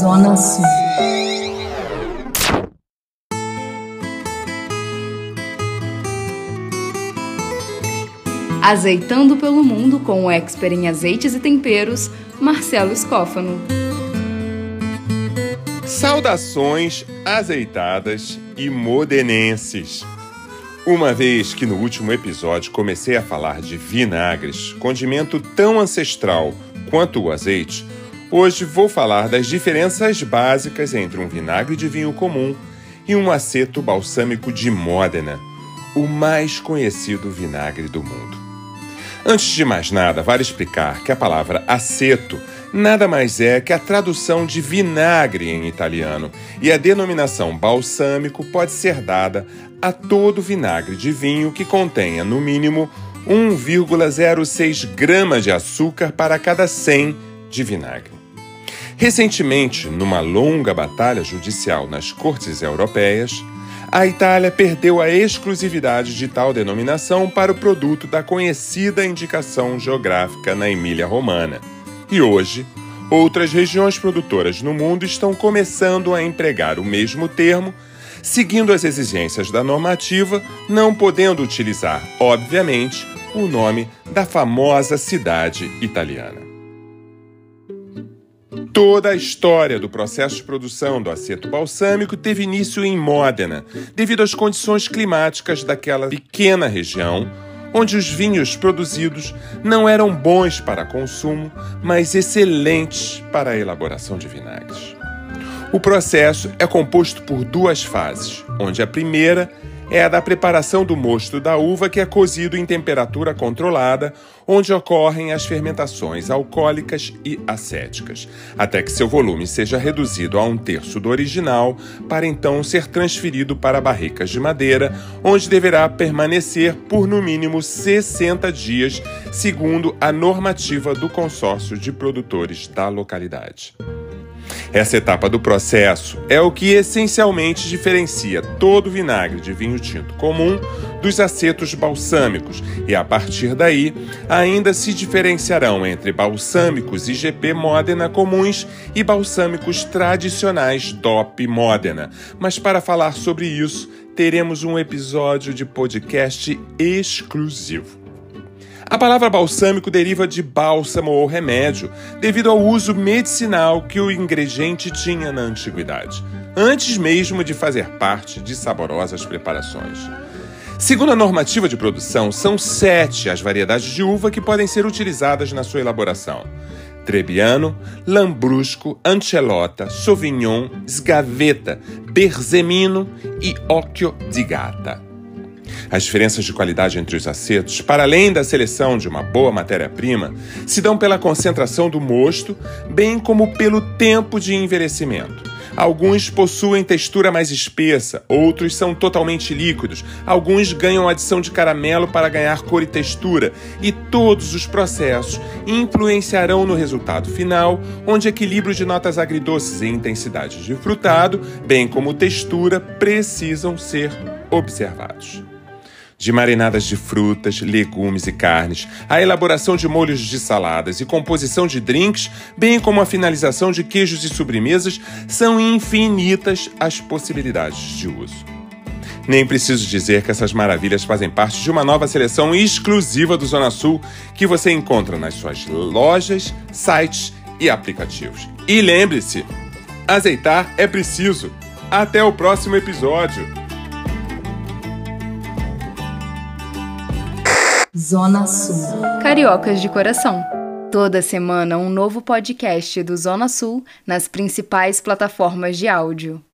Zona Sul. Azeitando pelo mundo com o expert em azeites e temperos, Marcelo Scófano. Saudações azeitadas e modenenses. Uma vez que no último episódio comecei a falar de vinagres, condimento tão ancestral quanto o azeite, hoje vou falar das diferenças básicas entre um vinagre de vinho comum e um aceto balsâmico de Módena, o mais conhecido vinagre do mundo. Antes de mais nada, vale explicar que a palavra aceto nada mais é que a tradução de vinagre em italiano, e a denominação balsâmico pode ser dada a todo vinagre de vinho que contenha, no mínimo, 1,06 gramas de açúcar para cada 100 de vinagre. Recentemente, numa longa batalha judicial nas cortes europeias, a Itália perdeu a exclusividade de tal denominação para o produto da conhecida indicação geográfica na Emília-Romana. E hoje, outras regiões produtoras no mundo estão começando a empregar o mesmo termo, seguindo as exigências da normativa, não podendo utilizar, obviamente, o nome da famosa cidade italiana. Toda a história do processo de produção do aceto balsâmico teve início em Módena, devido às condições climáticas daquela pequena região onde os vinhos produzidos não eram bons para consumo, mas excelentes para a elaboração de vinagres. O processo é composto por duas fases, onde a primeira é a da preparação do mosto da uva que é cozido em temperatura controlada, onde ocorrem as fermentações alcoólicas e acéticas, até que seu volume seja reduzido a um terço do original, para então ser transferido para barricas de madeira, onde deverá permanecer por no mínimo 60 dias, segundo a normativa do consórcio de produtores da localidade. Essa etapa do processo é o que essencialmente diferencia todo vinagre de vinho tinto comum dos acetos balsâmicos, e a partir daí ainda se diferenciarão entre balsâmicos IGP Modena comuns e balsâmicos tradicionais DOP Modena. Mas para falar sobre isso, teremos um episódio de podcast exclusivo. A palavra balsâmico deriva de bálsamo ou remédio, devido ao uso medicinal que o ingrediente tinha na antiguidade, antes mesmo de fazer parte de saborosas preparações. Segundo a normativa de produção, são sete as variedades de uva que podem ser utilizadas na sua elaboração. Trebbiano, Lambrusco, Ancelota, Sauvignon, Sgavetta, Berzemino e Occhio di Gata. As diferenças de qualidade entre os acetos, para além da seleção de uma boa matéria-prima, se dão pela concentração do mosto, bem como pelo tempo de envelhecimento. Alguns possuem textura mais espessa, outros são totalmente líquidos, alguns ganham adição de caramelo para ganhar cor e textura, e todos os processos influenciarão no resultado final, onde equilíbrio de notas agridoces e intensidade de frutado, bem como textura, precisam ser observados de marinadas de frutas, legumes e carnes, a elaboração de molhos de saladas e composição de drinks, bem como a finalização de queijos e sobremesas, são infinitas as possibilidades de uso. Nem preciso dizer que essas maravilhas fazem parte de uma nova seleção exclusiva do Zona Sul que você encontra nas suas lojas, sites e aplicativos. E lembre-se, azeitar é preciso. Até o próximo episódio! Zona Sul. Cariocas de coração. Toda semana um novo podcast do Zona Sul nas principais plataformas de áudio.